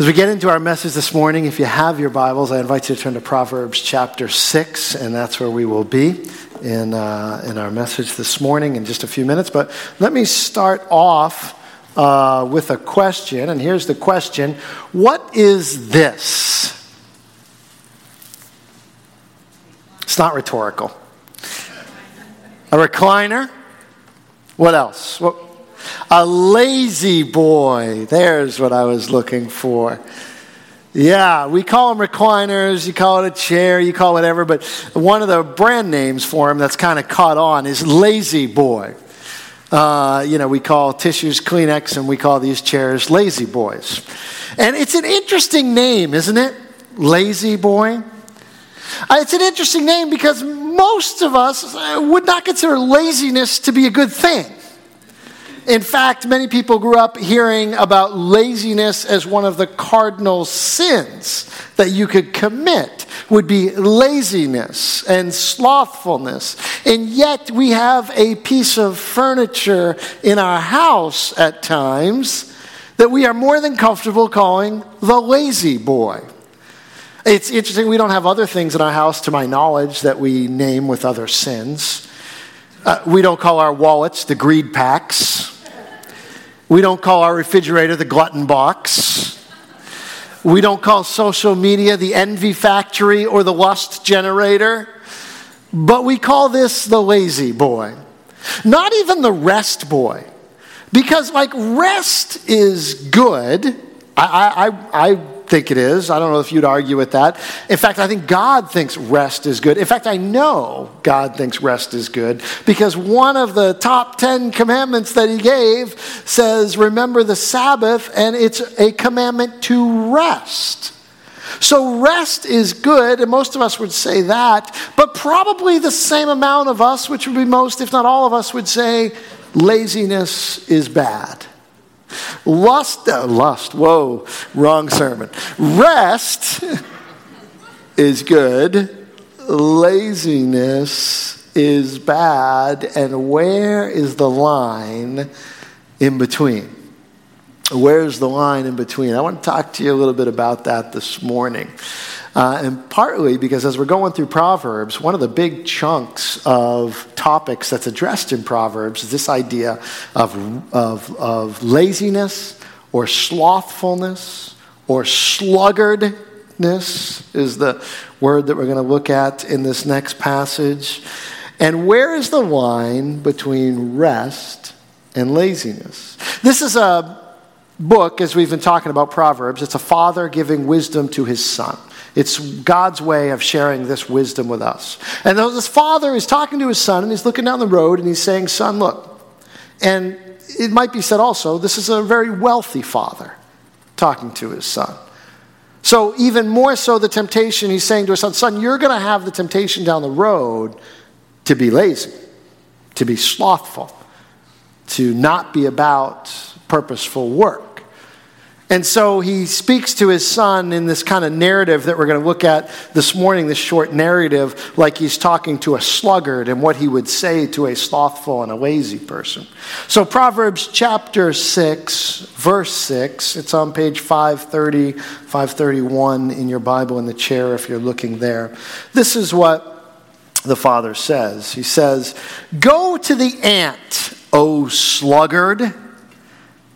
As we get into our message this morning, if you have your Bibles, I invite you to turn to Proverbs chapter 6, and that's where we will be in, uh, in our message this morning in just a few minutes. But let me start off uh, with a question, and here's the question What is this? It's not rhetorical. A recliner? What else? What, a La-Z-Boy. There's what I was looking for. Yeah, we call them recliners, you call it a chair, you call whatever, but one of the brand names for them that's kind of caught on is La-Z-Boy. Uh, you know, we call tissues Kleenex and we call these chairs La-Z-Boys. And it's an interesting name, isn't it? La-Z-Boy. Uh, it's an interesting name because most of us uh, would not consider laziness to be a good thing. In fact, many people grew up hearing about laziness as one of the cardinal sins that you could commit would be laziness and slothfulness. And yet we have a piece of furniture in our house at times that we are more than comfortable calling the La-Z-Boy. It's interesting, we don't have other things in our house, to my knowledge, that we name with other sins. Uh, we don't call our wallets the greed packs. We don't call our refrigerator the glutton box. We don't call social media the envy factory or the lust generator. But we call this the La-Z-Boy. Not even the rest boy. Because, like, rest is good. I, I, I think it is. I don't know if you'd argue with that. In fact, I think God thinks rest is good. In fact, I know God thinks rest is good because one of the top 10 commandments that He gave says, Remember the Sabbath, and it's a commandment to rest. So, rest is good, and most of us would say that, but probably the same amount of us, which would be most, if not all of us, would say laziness is bad. Lust, uh, lust, whoa, wrong sermon. Rest is good, laziness is bad, and where is the line in between? Where's the line in between? I want to talk to you a little bit about that this morning. Uh, and partly because as we're going through Proverbs, one of the big chunks of topics that's addressed in Proverbs is this idea of, of, of laziness or slothfulness or sluggardness, is the word that we're going to look at in this next passage. And where is the line between rest and laziness? This is a book, as we've been talking about Proverbs, it's a father giving wisdom to his son. It's God's way of sharing this wisdom with us. And this father is talking to his son and he's looking down the road and he's saying, Son, look. And it might be said also, this is a very wealthy father talking to his son. So, even more so, the temptation, he's saying to his son, Son, you're going to have the temptation down the road to be lazy, to be slothful, to not be about purposeful work. And so he speaks to his son in this kind of narrative that we're going to look at this morning, this short narrative, like he's talking to a sluggard and what he would say to a slothful and a lazy person. So, Proverbs chapter 6, verse 6, it's on page 530, 531 in your Bible in the chair if you're looking there. This is what the father says. He says, Go to the ant, O sluggard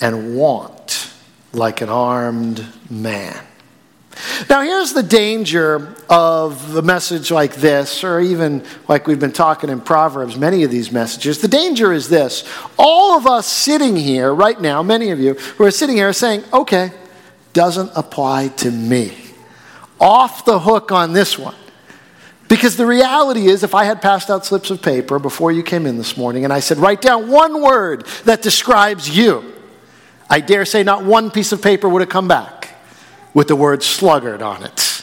and want like an armed man. Now, here's the danger of a message like this, or even like we've been talking in Proverbs, many of these messages. The danger is this all of us sitting here right now, many of you who are sitting here are saying, okay, doesn't apply to me. Off the hook on this one. Because the reality is, if I had passed out slips of paper before you came in this morning and I said, write down one word that describes you, I dare say not one piece of paper would have come back. with the word sluggard on it.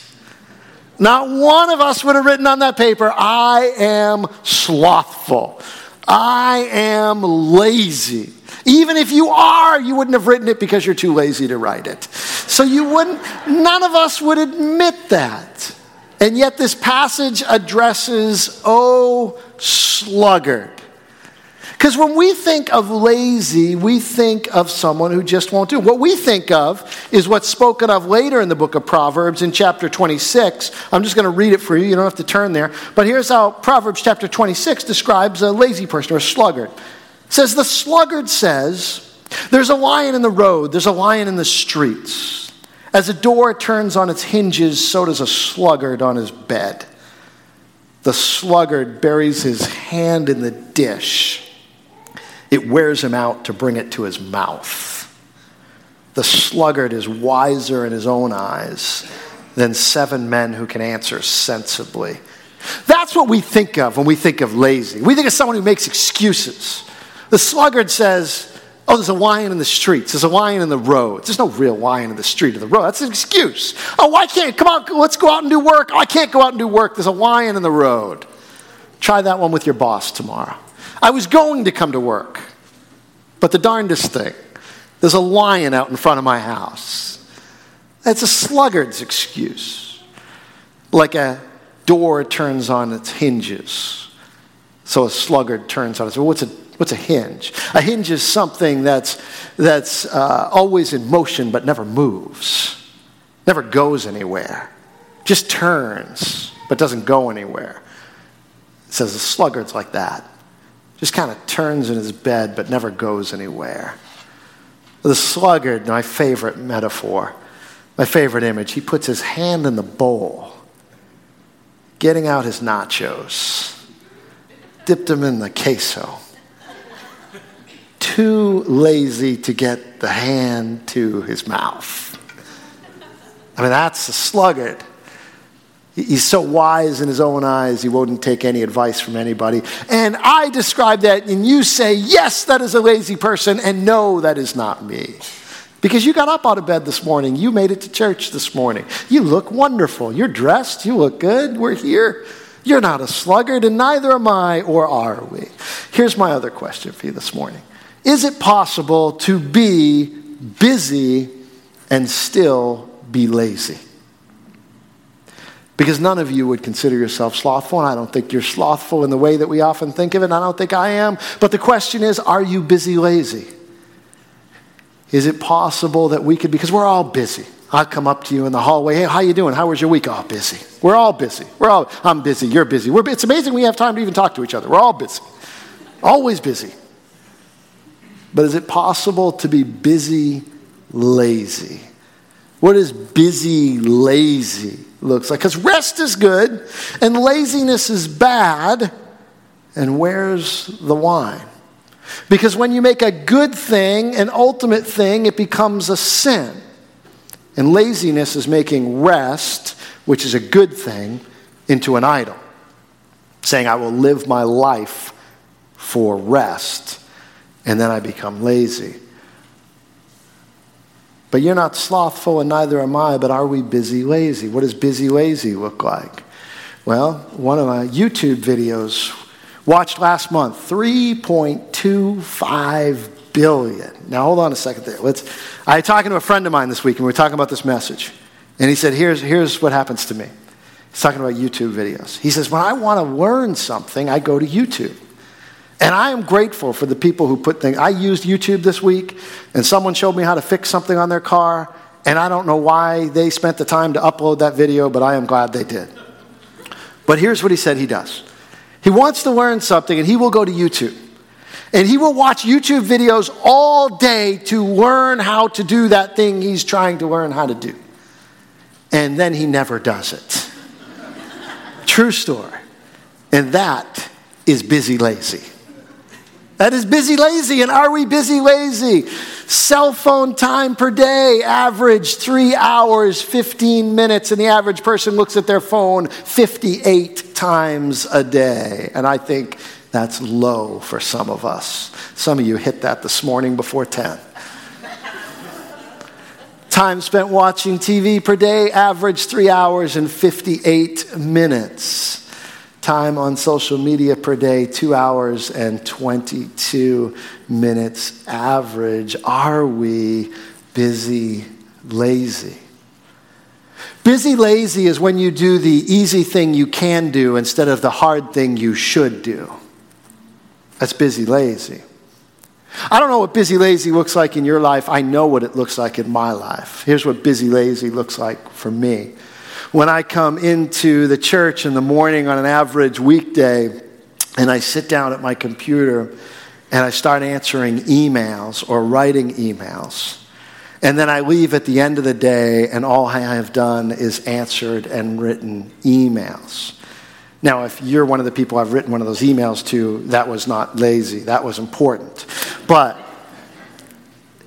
Not one of us would have written on that paper, I am slothful. I am lazy. Even if you are, you wouldn't have written it because you're too lazy to write it. So you wouldn't, none of us would admit that. And yet this passage addresses, oh, sluggard. Because when we think of lazy, we think of someone who just won't do. What we think of is what's spoken of later in the book of Proverbs in chapter 26. I'm just going to read it for you. You don't have to turn there. But here's how Proverbs chapter 26 describes a lazy person or a sluggard. It says, The sluggard says, There's a lion in the road, there's a lion in the streets. As a door turns on its hinges, so does a sluggard on his bed. The sluggard buries his hand in the dish it wears him out to bring it to his mouth. The sluggard is wiser in his own eyes than seven men who can answer sensibly. That's what we think of when we think of lazy. We think of someone who makes excuses. The sluggard says, Oh, there's a lion in the streets. There's a lion in the roads. There's no real lion in the street or the road. That's an excuse. Oh, why can't? Come on, let's go out and do work. Oh, I can't go out and do work. There's a lion in the road. Try that one with your boss tomorrow. I was going to come to work, but the darndest thing, there's a lion out in front of my house. That's a sluggard's excuse. Like a door turns on its hinges. So a sluggard turns on its. Well, what's a what's a hinge? A hinge is something that's that's uh, always in motion but never moves, never goes anywhere, just turns but doesn't go anywhere. It says a sluggard's like that just kind of turns in his bed but never goes anywhere. The sluggard, my favorite metaphor, my favorite image, he puts his hand in the bowl, getting out his nachos, dipped them in the queso. Too lazy to get the hand to his mouth. I mean, that's the sluggard. He's so wise in his own eyes, he wouldn't take any advice from anybody. And I describe that, and you say, Yes, that is a lazy person, and no, that is not me. Because you got up out of bed this morning, you made it to church this morning. You look wonderful. You're dressed, you look good. We're here. You're not a sluggard, and neither am I, or are we? Here's my other question for you this morning Is it possible to be busy and still be lazy? Because none of you would consider yourself slothful, and I don't think you're slothful in the way that we often think of it, and I don't think I am. But the question is, are you busy lazy? Is it possible that we could, because we're all busy. I come up to you in the hallway, hey, how you doing? How was your week? Oh, busy. We're all busy. We're all, I'm busy, you're busy. We're, it's amazing we have time to even talk to each other. We're all busy. Always busy. But is it possible to be busy lazy? What is busy lazy? Looks like. Because rest is good and laziness is bad. And where's the wine? Because when you make a good thing an ultimate thing, it becomes a sin. And laziness is making rest, which is a good thing, into an idol. Saying, I will live my life for rest, and then I become lazy. But you're not slothful, and neither am I, but are we busy lazy? What does busy lazy look like? Well, one of my YouTube videos watched last month 3.25 billion. Now, hold on a second there. Let's, I was talking to a friend of mine this week, and we were talking about this message. And he said, here's, here's what happens to me. He's talking about YouTube videos. He says, when I want to learn something, I go to YouTube. And I am grateful for the people who put things. I used YouTube this week, and someone showed me how to fix something on their car, and I don't know why they spent the time to upload that video, but I am glad they did. But here's what he said he does he wants to learn something, and he will go to YouTube. And he will watch YouTube videos all day to learn how to do that thing he's trying to learn how to do. And then he never does it. True story. And that is busy lazy. That is busy lazy. And are we busy lazy? Cell phone time per day, average three hours, 15 minutes. And the average person looks at their phone 58 times a day. And I think that's low for some of us. Some of you hit that this morning before 10. Time spent watching TV per day, average three hours and 58 minutes. Time on social media per day, two hours and 22 minutes average. Are we busy, lazy? Busy, lazy is when you do the easy thing you can do instead of the hard thing you should do. That's busy, lazy. I don't know what busy, lazy looks like in your life. I know what it looks like in my life. Here's what busy, lazy looks like for me. When I come into the church in the morning on an average weekday, and I sit down at my computer and I start answering emails or writing emails. And then I leave at the end of the day, and all I have done is answered and written emails. Now, if you're one of the people I've written one of those emails to, that was not lazy, that was important. But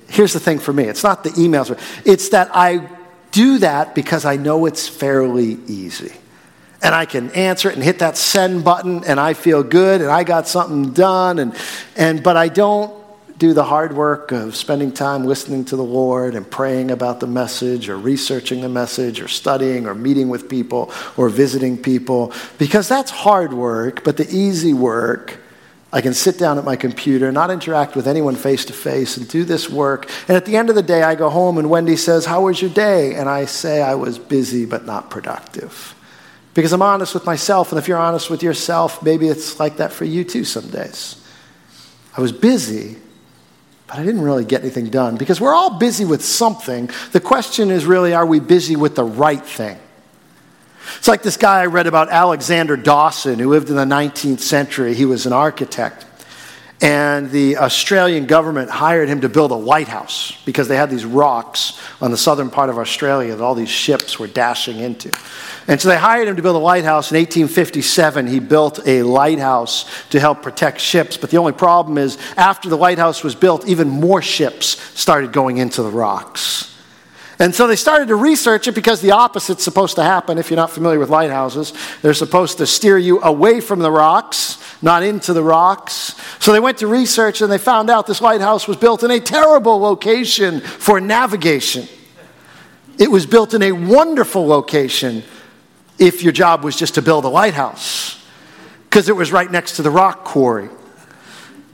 here's the thing for me it's not the emails, it's that I do that because I know it's fairly easy. And I can answer it and hit that send button, and I feel good, and I got something done. And, and, but I don't do the hard work of spending time listening to the Lord and praying about the message or researching the message or studying or meeting with people or visiting people because that's hard work, but the easy work. I can sit down at my computer, not interact with anyone face to face, and do this work. And at the end of the day, I go home and Wendy says, How was your day? And I say, I was busy but not productive. Because I'm honest with myself, and if you're honest with yourself, maybe it's like that for you too some days. I was busy, but I didn't really get anything done because we're all busy with something. The question is really, are we busy with the right thing? It's like this guy I read about, Alexander Dawson, who lived in the 19th century. He was an architect. And the Australian government hired him to build a lighthouse because they had these rocks on the southern part of Australia that all these ships were dashing into. And so they hired him to build a lighthouse. In 1857, he built a lighthouse to help protect ships. But the only problem is, after the lighthouse was built, even more ships started going into the rocks. And so they started to research it because the opposite's supposed to happen if you're not familiar with lighthouses. They're supposed to steer you away from the rocks, not into the rocks. So they went to research and they found out this lighthouse was built in a terrible location for navigation. It was built in a wonderful location if your job was just to build a lighthouse, because it was right next to the rock quarry.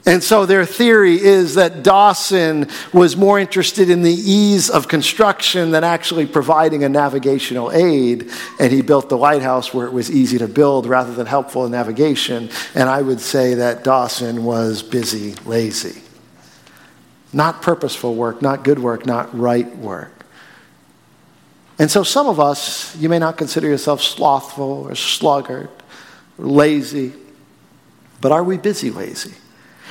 And so their theory is that Dawson was more interested in the ease of construction than actually providing a navigational aid. And he built the lighthouse where it was easy to build rather than helpful in navigation. And I would say that Dawson was busy, lazy. Not purposeful work, not good work, not right work. And so, some of us, you may not consider yourself slothful or sluggard or lazy, but are we busy lazy?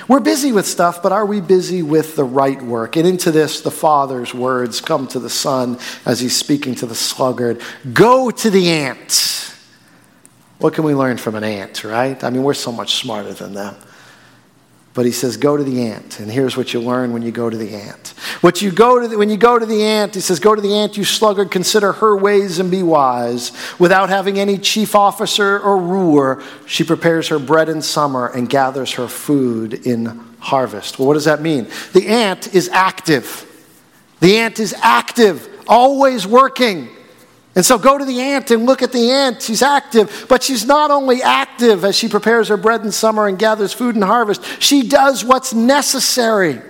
We're busy with stuff, but are we busy with the right work? And into this, the Father's words come to the Son as he's speaking to the sluggard Go to the ant. What can we learn from an ant, right? I mean, we're so much smarter than them. But he says, go to the ant. And here's what you learn when you go to the ant. What you go to the, when you go to the ant, he says, go to the ant, you sluggard, consider her ways and be wise. Without having any chief officer or ruler, she prepares her bread in summer and gathers her food in harvest. Well, what does that mean? The ant is active. The ant is active, always working. And so go to the ant and look at the ant. She's active, but she's not only active as she prepares her bread in summer and gathers food in harvest, she does what's necessary.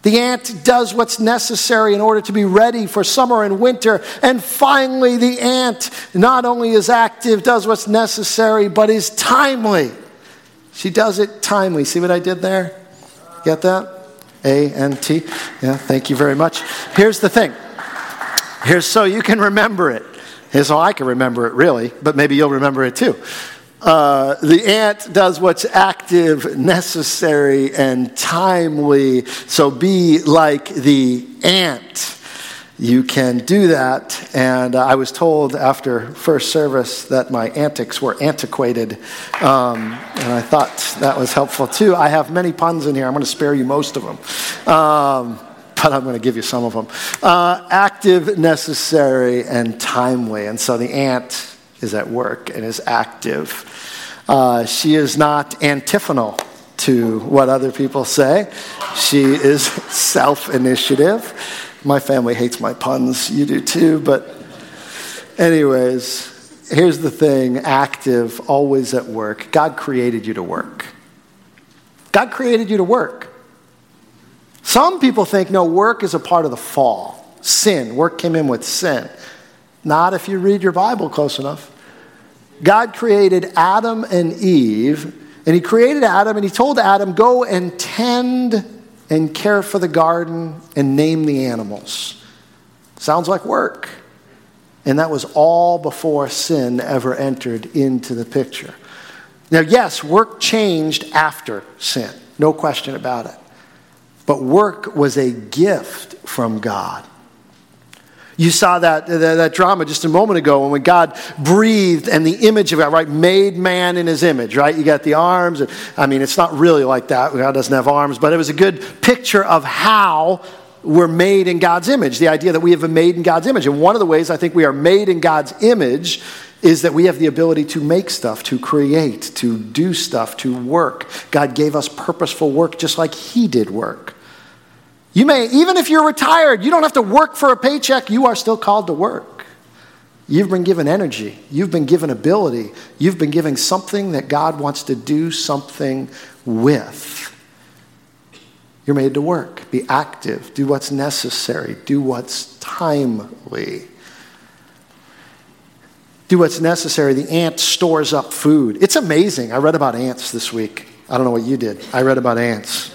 The ant does what's necessary in order to be ready for summer and winter. And finally, the ant not only is active, does what's necessary, but is timely. She does it timely. See what I did there? Get that? A N T. Yeah, thank you very much. Here's the thing Here's so you can remember it. Here's how I can remember it, really, but maybe you'll remember it too. Uh, the ant does what's active, necessary, and timely. So be like the ant. You can do that. And uh, I was told after first service that my antics were antiquated. Um, and I thought that was helpful too. I have many puns in here. I'm going to spare you most of them. Um, but I'm going to give you some of them. Uh, active, necessary, and timely. And so the ant is at work and is active. Uh, she is not antiphonal to what other people say. She is self initiative. My family hates my puns. You do too. But, anyways, here's the thing active, always at work. God created you to work. God created you to work. Some people think, no, work is a part of the fall. Sin. Work came in with sin. Not if you read your Bible close enough. God created Adam and Eve, and He created Adam, and He told Adam, go and tend and care for the garden and name the animals. Sounds like work. And that was all before sin ever entered into the picture. Now, yes, work changed after sin, no question about it. But work was a gift from God. You saw that, that, that, drama just a moment ago when God breathed and the image of God, right, made man in his image, right? You got the arms. And, I mean, it's not really like that. God doesn't have arms, but it was a good picture of how we're made in God's image, the idea that we have been made in God's image. And one of the ways I think we are made in God's image is that we have the ability to make stuff, to create, to do stuff, to work. God gave us purposeful work just like He did work. You may, even if you're retired, you don't have to work for a paycheck, you are still called to work. You've been given energy, you've been given ability, you've been given something that God wants to do something with. You're made to work, be active, do what's necessary, do what's timely. Do what's necessary. The ant stores up food. It's amazing. I read about ants this week. I don't know what you did. I read about ants.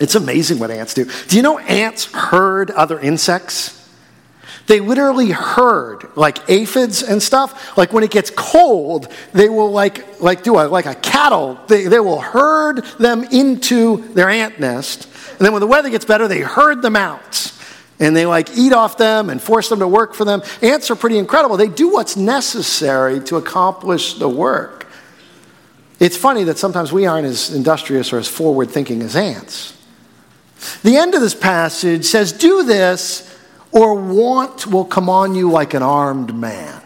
It's amazing what ants do. Do you know ants herd other insects? They literally herd like aphids and stuff. Like when it gets cold, they will like, like do a, like a cattle. They, they will herd them into their ant nest. And then when the weather gets better, they herd them out. And they like eat off them and force them to work for them. Ants are pretty incredible. They do what's necessary to accomplish the work. It's funny that sometimes we aren't as industrious or as forward thinking as ants. The end of this passage says, Do this, or want will come on you like an armed man.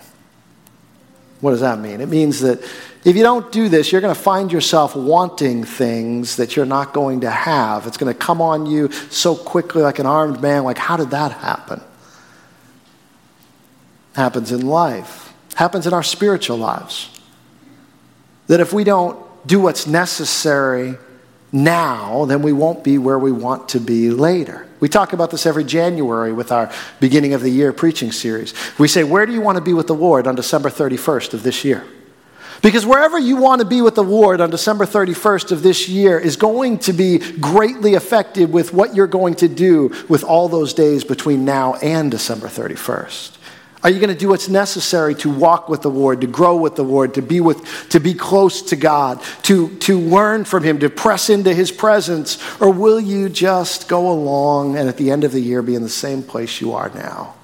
What does that mean? It means that if you don't do this, you're going to find yourself wanting things that you're not going to have. It's going to come on you so quickly like an armed man. Like, how did that happen? Happens in life, happens in our spiritual lives. That if we don't do what's necessary now, then we won't be where we want to be later. We talk about this every January with our beginning of the year preaching series. We say, Where do you want to be with the Lord on December 31st of this year? Because wherever you want to be with the Lord on December 31st of this year is going to be greatly affected with what you're going to do with all those days between now and December 31st. Are you going to do what's necessary to walk with the Lord, to grow with the Lord, to be, with, to be close to God, to, to learn from Him, to press into His presence? Or will you just go along and at the end of the year be in the same place you are now?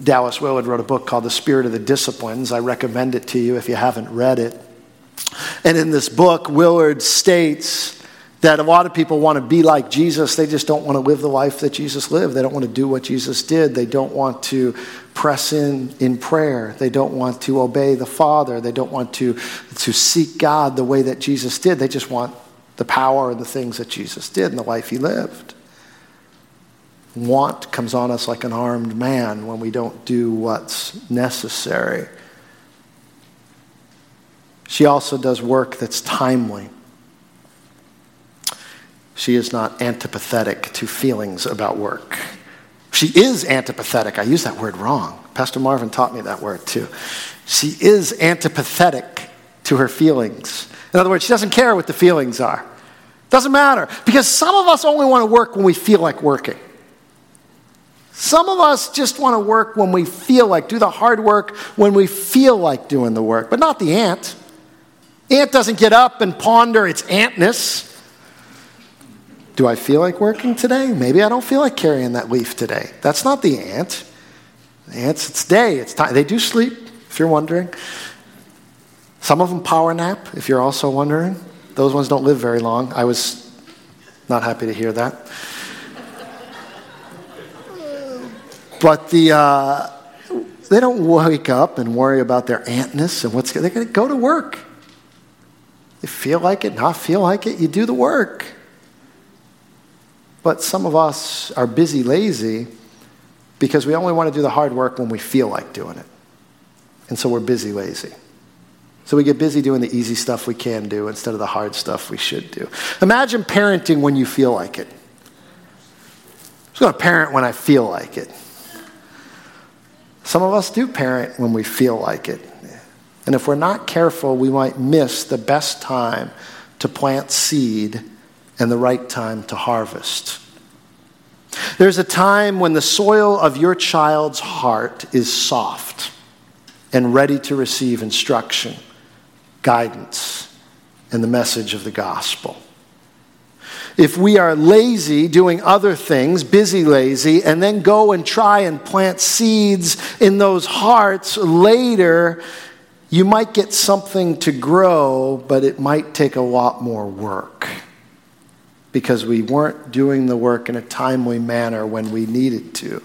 Dallas Willard wrote a book called The Spirit of the Disciplines. I recommend it to you if you haven't read it. And in this book, Willard states that a lot of people want to be like Jesus. They just don't want to live the life that Jesus lived. They don't want to do what Jesus did. They don't want to press in in prayer. They don't want to obey the Father. They don't want to, to seek God the way that Jesus did. They just want the power and the things that Jesus did and the life he lived. Want comes on us like an armed man when we don't do what's necessary. She also does work that's timely. She is not antipathetic to feelings about work. She is antipathetic. I use that word wrong. Pastor Marvin taught me that word too. She is antipathetic to her feelings. In other words, she doesn't care what the feelings are. Doesn't matter. Because some of us only want to work when we feel like working. Some of us just want to work when we feel like, do the hard work when we feel like doing the work, but not the ant. Ant doesn't get up and ponder its antness. Do I feel like working today? Maybe I don't feel like carrying that leaf today. That's not the ant. Ants, it's day, it's time. They do sleep, if you're wondering. Some of them power nap, if you're also wondering. Those ones don't live very long. I was not happy to hear that. but the, uh, they don't wake up and worry about their antness and what's they're going to go to work. They feel like it, not feel like it, you do the work. But some of us are busy lazy because we only want to do the hard work when we feel like doing it. And so we're busy lazy. So we get busy doing the easy stuff we can do instead of the hard stuff we should do. Imagine parenting when you feel like it. I'm just going to parent when I feel like it. Some of us do parent when we feel like it. And if we're not careful, we might miss the best time to plant seed and the right time to harvest. There's a time when the soil of your child's heart is soft and ready to receive instruction, guidance, and the message of the gospel. If we are lazy doing other things, busy lazy, and then go and try and plant seeds in those hearts later, you might get something to grow, but it might take a lot more work because we weren't doing the work in a timely manner when we needed to.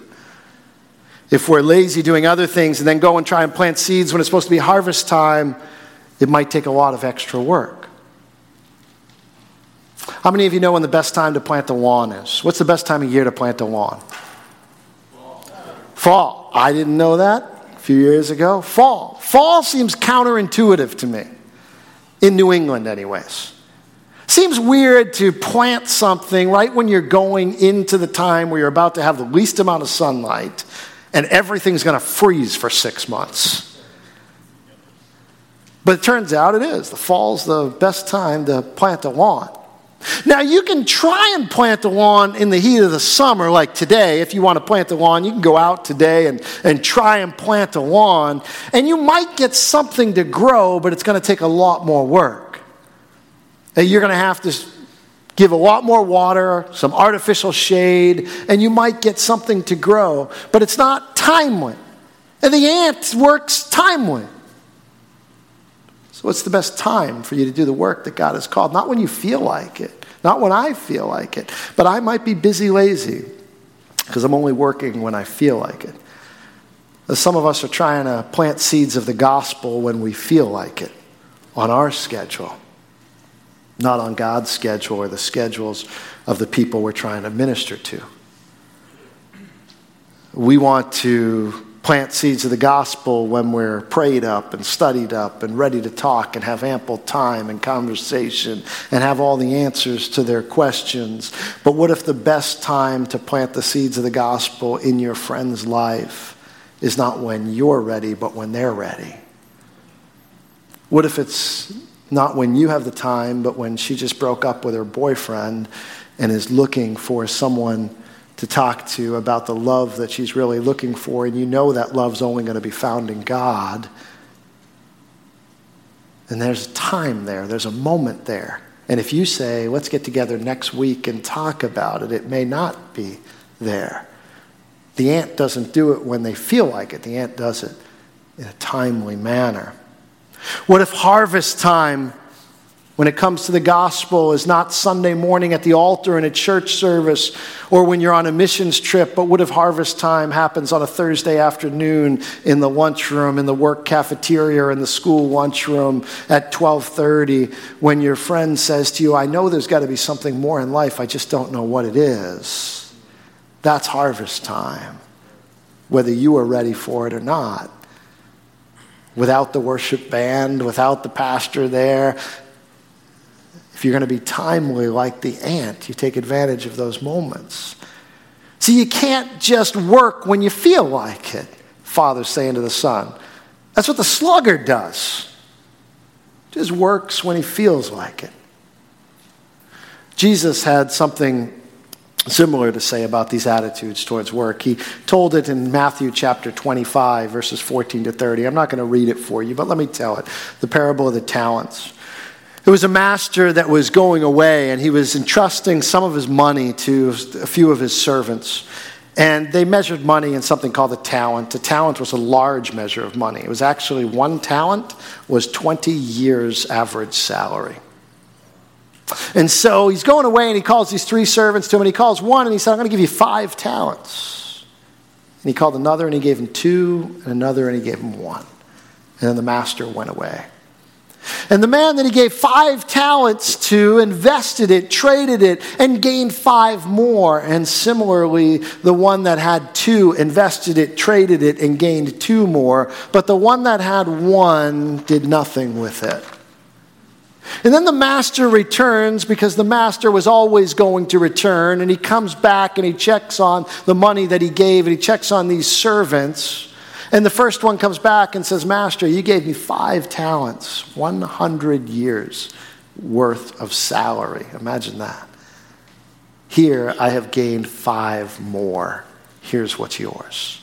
If we're lazy doing other things and then go and try and plant seeds when it's supposed to be harvest time, it might take a lot of extra work. How many of you know when the best time to plant the lawn is? What's the best time of year to plant the lawn? Fall. Fall. I didn't know that a few years ago. Fall. Fall seems counterintuitive to me, in New England, anyways. Seems weird to plant something right when you're going into the time where you're about to have the least amount of sunlight and everything's going to freeze for six months. But it turns out it is. The fall's the best time to plant a lawn. Now, you can try and plant a lawn in the heat of the summer, like today. If you want to plant a lawn, you can go out today and, and try and plant a lawn, and you might get something to grow, but it's going to take a lot more work. You're going to have to give a lot more water, some artificial shade, and you might get something to grow, but it's not timely. And the ant works timely. So, what's the best time for you to do the work that God has called? Not when you feel like it, not when I feel like it, but I might be busy lazy because I'm only working when I feel like it. Some of us are trying to plant seeds of the gospel when we feel like it on our schedule not on God's schedule or the schedules of the people we're trying to minister to. We want to plant seeds of the gospel when we're prayed up and studied up and ready to talk and have ample time and conversation and have all the answers to their questions. But what if the best time to plant the seeds of the gospel in your friend's life is not when you're ready, but when they're ready? What if it's not when you have the time, but when she just broke up with her boyfriend and is looking for someone to talk to about the love that she's really looking for, and you know that love's only going to be found in God. And there's time there, there's a moment there. And if you say, let's get together next week and talk about it, it may not be there. The ant doesn't do it when they feel like it, the ant does it in a timely manner. What if harvest time, when it comes to the gospel, is not Sunday morning at the altar in a church service or when you're on a missions trip, but what if harvest time happens on a Thursday afternoon in the lunchroom, in the work cafeteria, or in the school lunchroom at 12:30 when your friend says to you, "I know there's got to be something more in life, I just don't know what it is." That's harvest time, whether you are ready for it or not without the worship band, without the pastor there. If you're going to be timely like the ant, you take advantage of those moments. See, you can't just work when you feel like it, Father's saying to the Son. That's what the sluggard does. Just works when he feels like it. Jesus had something similar to say about these attitudes towards work. He told it in Matthew chapter 25, verses 14 to 30. I'm not going to read it for you, but let me tell it the parable of the talents. It was a master that was going away, and he was entrusting some of his money to a few of his servants. And they measured money in something called a talent. A talent was a large measure of money. It was actually one talent was 20 years average salary. And so he's going away and he calls these three servants to him and he calls one and he said, I'm going to give you five talents. And he called another and he gave him two, and another and he gave him one. And then the master went away. And the man that he gave five talents, to, invested it, traded it, and gained five more. And similarly, the one that had two invested it, traded it, and gained two more. But the one that had one did nothing with it. And then the master returns because the master was always going to return. And he comes back and he checks on the money that he gave and he checks on these servants. And the first one comes back and says, Master, you gave me five talents, 100 years worth of salary. Imagine that. Here I have gained five more. Here's what's yours.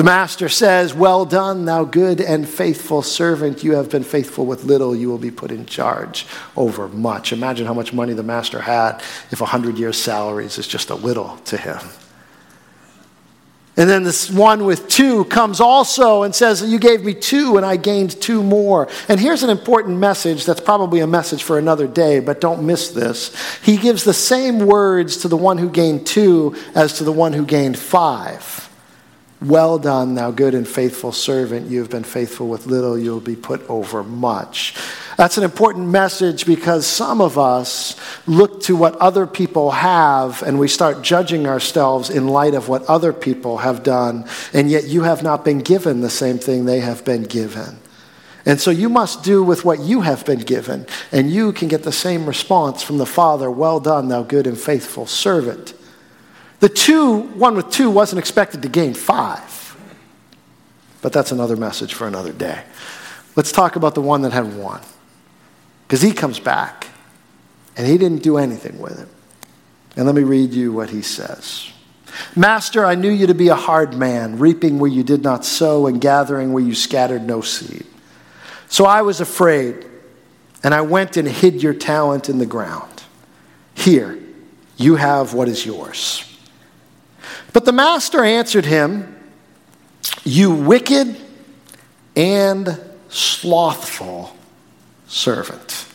The master says, Well done, thou good and faithful servant. You have been faithful with little, you will be put in charge over much. Imagine how much money the master had if a hundred years' salaries is just a little to him. And then this one with two comes also and says, You gave me two, and I gained two more. And here's an important message that's probably a message for another day, but don't miss this. He gives the same words to the one who gained two as to the one who gained five. Well done, thou good and faithful servant. You have been faithful with little, you will be put over much. That's an important message because some of us look to what other people have and we start judging ourselves in light of what other people have done, and yet you have not been given the same thing they have been given. And so you must do with what you have been given, and you can get the same response from the Father Well done, thou good and faithful servant. The two, one with two, wasn't expected to gain five. But that's another message for another day. Let's talk about the one that had one. Because he comes back and he didn't do anything with it. And let me read you what he says. Master, I knew you to be a hard man, reaping where you did not sow and gathering where you scattered no seed. So I was afraid, and I went and hid your talent in the ground. Here, you have what is yours. But the master answered him, You wicked and slothful servant.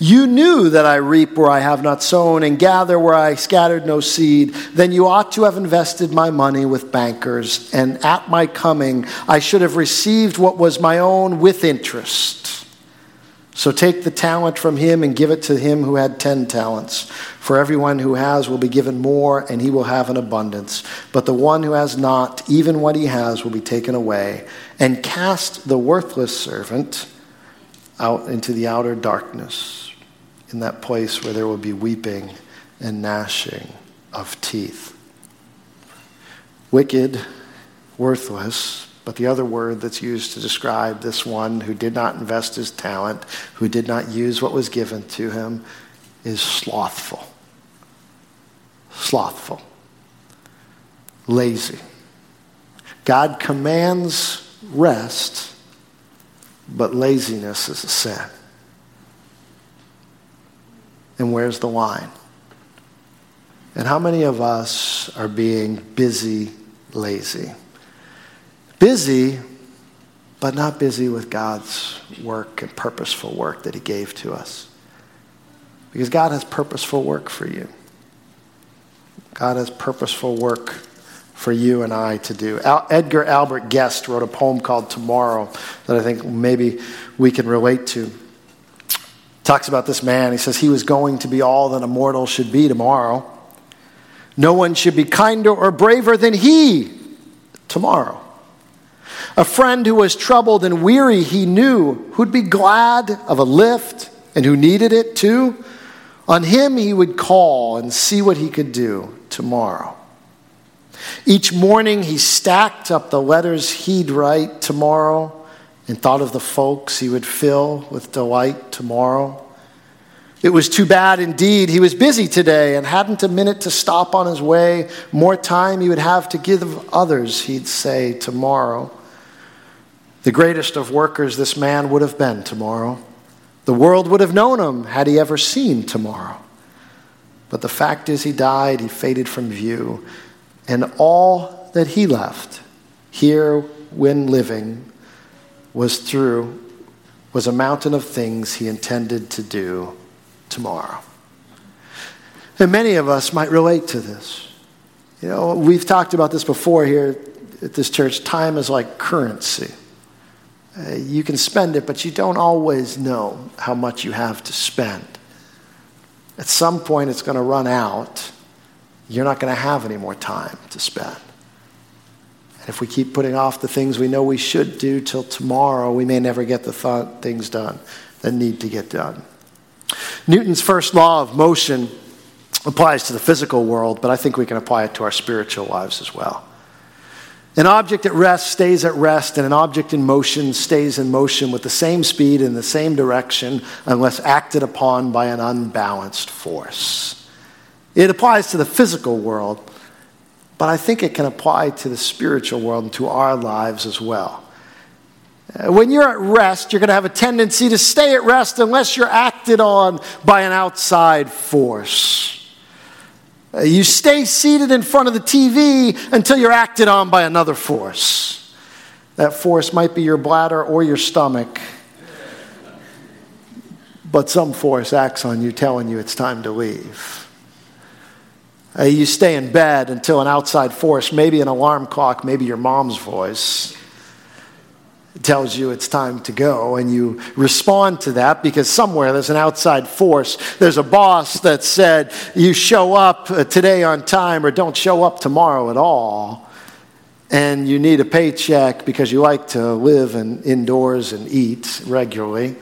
You knew that I reap where I have not sown and gather where I scattered no seed. Then you ought to have invested my money with bankers, and at my coming I should have received what was my own with interest. So take the talent from him and give it to him who had ten talents. For everyone who has will be given more, and he will have an abundance. But the one who has not, even what he has, will be taken away. And cast the worthless servant out into the outer darkness, in that place where there will be weeping and gnashing of teeth. Wicked, worthless, but the other word that's used to describe this one who did not invest his talent, who did not use what was given to him, is slothful. Slothful. Lazy. God commands rest, but laziness is a sin. And where's the line? And how many of us are being busy, lazy? Busy, but not busy with God's work and purposeful work that He gave to us. Because God has purposeful work for you. God has purposeful work for you and I to do. Al- Edgar Albert Guest wrote a poem called Tomorrow that I think maybe we can relate to. Talks about this man. He says he was going to be all that a mortal should be tomorrow. No one should be kinder or braver than he tomorrow. A friend who was troubled and weary, he knew, who'd be glad of a lift and who needed it too. On him he would call and see what he could do tomorrow. Each morning he stacked up the letters he'd write tomorrow and thought of the folks he would fill with delight tomorrow. It was too bad indeed. He was busy today and hadn't a minute to stop on his way. More time he would have to give others, he'd say, tomorrow. The greatest of workers this man would have been tomorrow. The world would have known him had he ever seen tomorrow. But the fact is, he died, he faded from view, and all that he left here when living was through was a mountain of things he intended to do tomorrow. And many of us might relate to this. You know, we've talked about this before here at this church. Time is like currency. Uh, you can spend it, but you don't always know how much you have to spend. At some point, it's going to run out. You're not going to have any more time to spend. And if we keep putting off the things we know we should do till tomorrow, we may never get the th- things done that need to get done. Newton's first law of motion applies to the physical world, but I think we can apply it to our spiritual lives as well. An object at rest stays at rest, and an object in motion stays in motion with the same speed in the same direction unless acted upon by an unbalanced force. It applies to the physical world, but I think it can apply to the spiritual world and to our lives as well. Uh, when you're at rest, you're going to have a tendency to stay at rest unless you're acted on by an outside force. Uh, you stay seated in front of the TV until you're acted on by another force. That force might be your bladder or your stomach, but some force acts on you telling you it's time to leave. Uh, you stay in bed until an outside force, maybe an alarm clock, maybe your mom's voice, tells you it's time to go, and you respond to that because somewhere there's an outside force. There's a boss that said, You show up uh, today on time or don't show up tomorrow at all. And you need a paycheck because you like to live and indoors and eat regularly.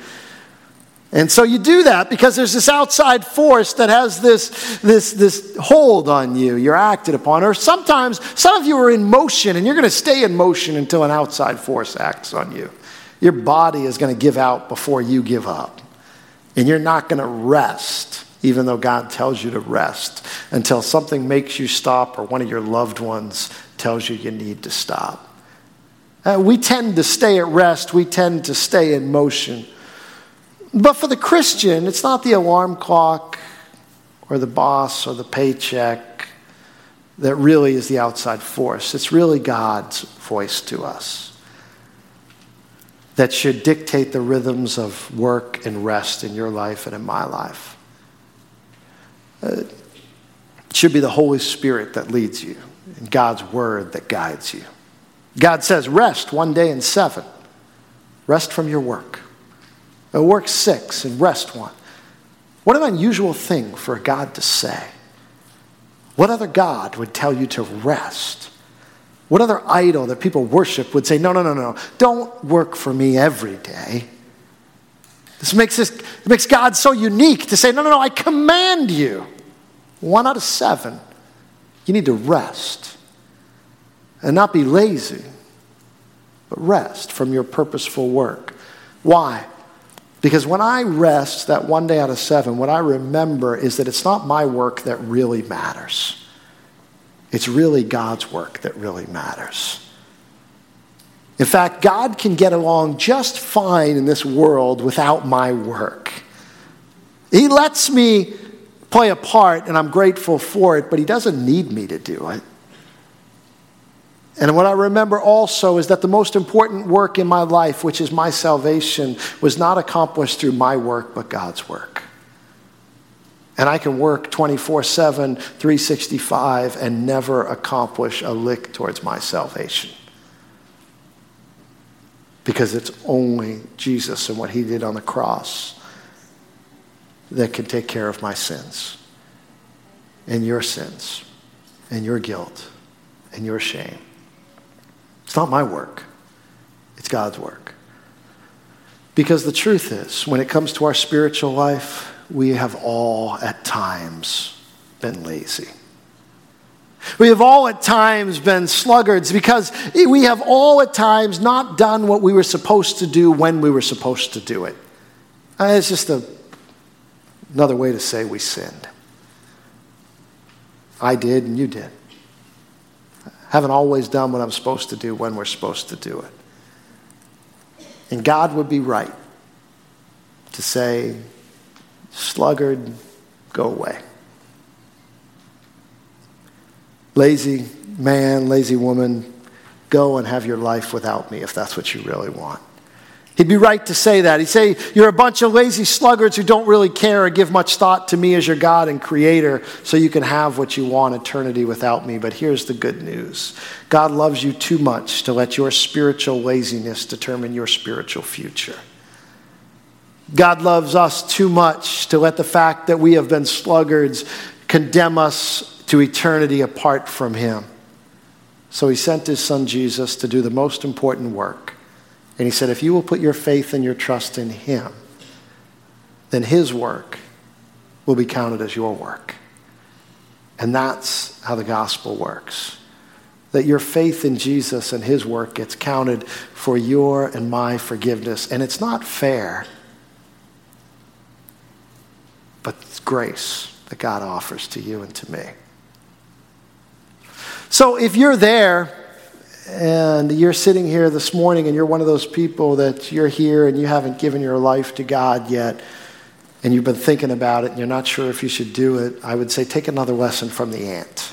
And so you do that because there's this outside force that has this, this, this hold on you. You're acted upon. Or sometimes some of you are in motion and you're going to stay in motion until an outside force acts on you. Your body is going to give out before you give up. And you're not going to rest, even though God tells you to rest, until something makes you stop or one of your loved ones tells you you need to stop. Uh, we tend to stay at rest, we tend to stay in motion. But for the Christian, it's not the alarm clock or the boss or the paycheck that really is the outside force. It's really God's voice to us that should dictate the rhythms of work and rest in your life and in my life. Uh, it should be the Holy Spirit that leads you and God's word that guides you. God says, rest one day in seven. Rest from your work work six and rest one. What an unusual thing for a God to say. What other God would tell you to rest? What other idol that people worship would say, no, no, no, no, don't work for me every day? This makes, this, makes God so unique to say, no, no, no, I command you. One out of seven, you need to rest and not be lazy, but rest from your purposeful work. Why? Because when I rest that one day out of seven, what I remember is that it's not my work that really matters. It's really God's work that really matters. In fact, God can get along just fine in this world without my work. He lets me play a part, and I'm grateful for it, but He doesn't need me to do it. And what I remember also is that the most important work in my life, which is my salvation, was not accomplished through my work, but God's work. And I can work 24 7, 365, and never accomplish a lick towards my salvation. Because it's only Jesus and what he did on the cross that can take care of my sins, and your sins, and your guilt, and your shame. It's not my work, it's God's work. Because the truth is, when it comes to our spiritual life, we have all at times been lazy. We have all at times been sluggards because we have all at times not done what we were supposed to do when we were supposed to do it. Uh, it's just a, another way to say we sinned. I did and you did haven't always done what I'm supposed to do when we're supposed to do it. And God would be right to say, sluggard, go away. Lazy man, lazy woman, go and have your life without me if that's what you really want. He'd be right to say that. He'd say, You're a bunch of lazy sluggards who don't really care or give much thought to me as your God and creator, so you can have what you want eternity without me. But here's the good news God loves you too much to let your spiritual laziness determine your spiritual future. God loves us too much to let the fact that we have been sluggards condemn us to eternity apart from Him. So He sent His Son Jesus to do the most important work and he said, if you will put your faith and your trust in him, then his work will be counted as your work. And that's how the gospel works. That your faith in Jesus and his work gets counted for your and my forgiveness. And it's not fair, but it's grace that God offers to you and to me. So if you're there, and you're sitting here this morning and you're one of those people that you're here and you haven't given your life to God yet, and you've been thinking about it and you're not sure if you should do it, I would say take another lesson from the ant.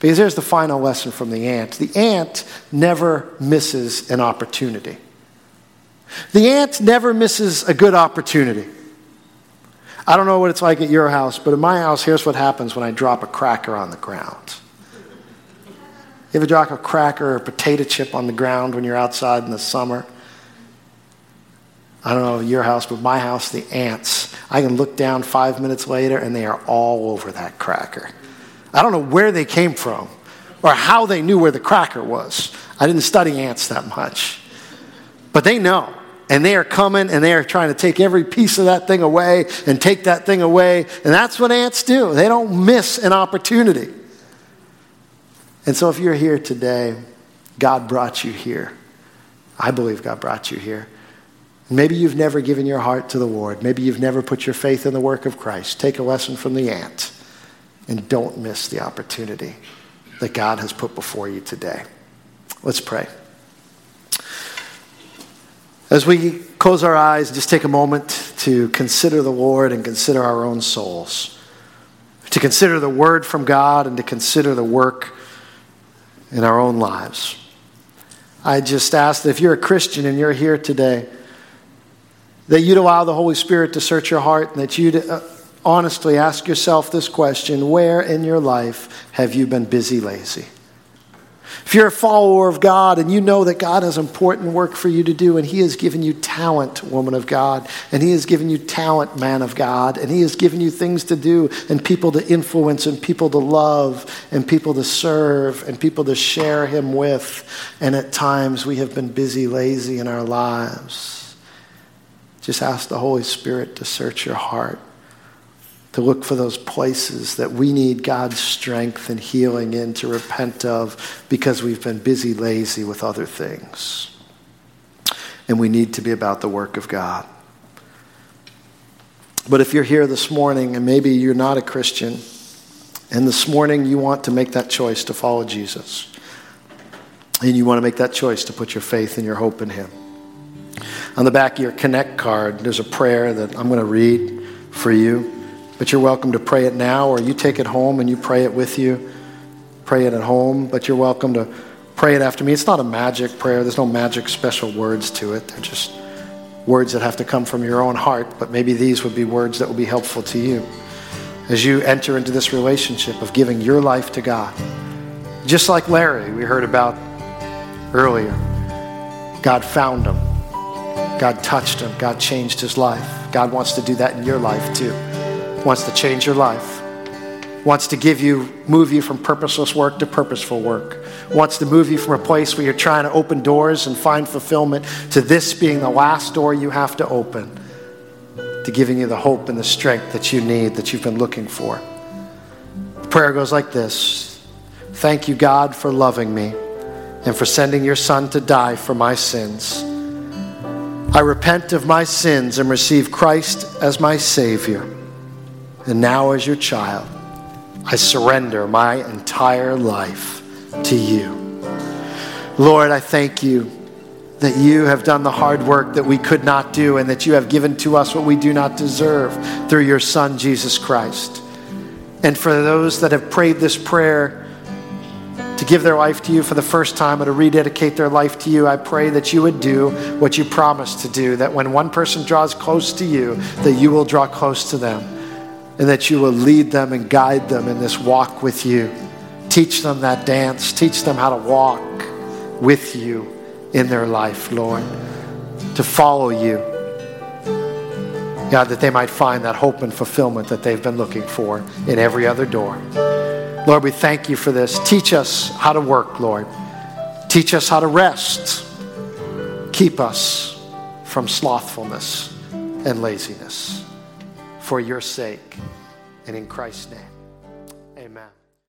Because there's the final lesson from the ant. The ant never misses an opportunity. The ant never misses a good opportunity. I don't know what it's like at your house, but in my house, here's what happens when I drop a cracker on the ground. You ever drop a cracker or a potato chip on the ground when you're outside in the summer? I don't know your house, but my house, the ants. I can look down five minutes later and they are all over that cracker. I don't know where they came from or how they knew where the cracker was. I didn't study ants that much. But they know. And they are coming and they are trying to take every piece of that thing away and take that thing away. And that's what ants do. They don't miss an opportunity. And so if you're here today, God brought you here. I believe God brought you here. Maybe you've never given your heart to the Lord. Maybe you've never put your faith in the work of Christ. Take a lesson from the ant and don't miss the opportunity that God has put before you today. Let's pray. As we close our eyes, just take a moment to consider the Lord and consider our own souls, to consider the word from God and to consider the work in our own lives. I just ask that if you're a Christian and you're here today, that you'd allow the Holy Spirit to search your heart and that you'd uh, honestly ask yourself this question Where in your life have you been busy lazy? If you're a follower of God and you know that God has important work for you to do, and He has given you talent, woman of God, and He has given you talent, man of God, and He has given you things to do, and people to influence, and people to love, and people to serve, and people to share Him with, and at times we have been busy, lazy in our lives. Just ask the Holy Spirit to search your heart to look for those places that we need God's strength and healing in to repent of because we've been busy, lazy with other things. And we need to be about the work of God. But if you're here this morning and maybe you're not a Christian, and this morning you want to make that choice to follow Jesus, and you want to make that choice to put your faith and your hope in Him. On the back of your Connect card, there's a prayer that I'm going to read for you. But you're welcome to pray it now, or you take it home and you pray it with you. Pray it at home, but you're welcome to pray it after me. It's not a magic prayer, there's no magic special words to it. They're just words that have to come from your own heart, but maybe these would be words that would be helpful to you as you enter into this relationship of giving your life to God. Just like Larry, we heard about earlier. God found him, God touched him, God changed his life. God wants to do that in your life too wants to change your life, wants to give you, move you from purposeless work to purposeful work, wants to move you from a place where you're trying to open doors and find fulfillment to this being the last door you have to open, to giving you the hope and the strength that you need, that you've been looking for. The prayer goes like this Thank you, God, for loving me and for sending your Son to die for my sins. I repent of my sins and receive Christ as my Savior. And now, as your child, I surrender my entire life to you. Lord, I thank you that you have done the hard work that we could not do and that you have given to us what we do not deserve through your Son, Jesus Christ. And for those that have prayed this prayer, to give their life to you for the first time or to rededicate their life to you, I pray that you would do what you promised to do, that when one person draws close to you, that you will draw close to them, and that you will lead them and guide them in this walk with you. Teach them that dance, teach them how to walk with you in their life, Lord, to follow you. God, that they might find that hope and fulfillment that they've been looking for in every other door. Lord, we thank you for this. Teach us how to work, Lord. Teach us how to rest. Keep us from slothfulness and laziness for your sake and in Christ's name.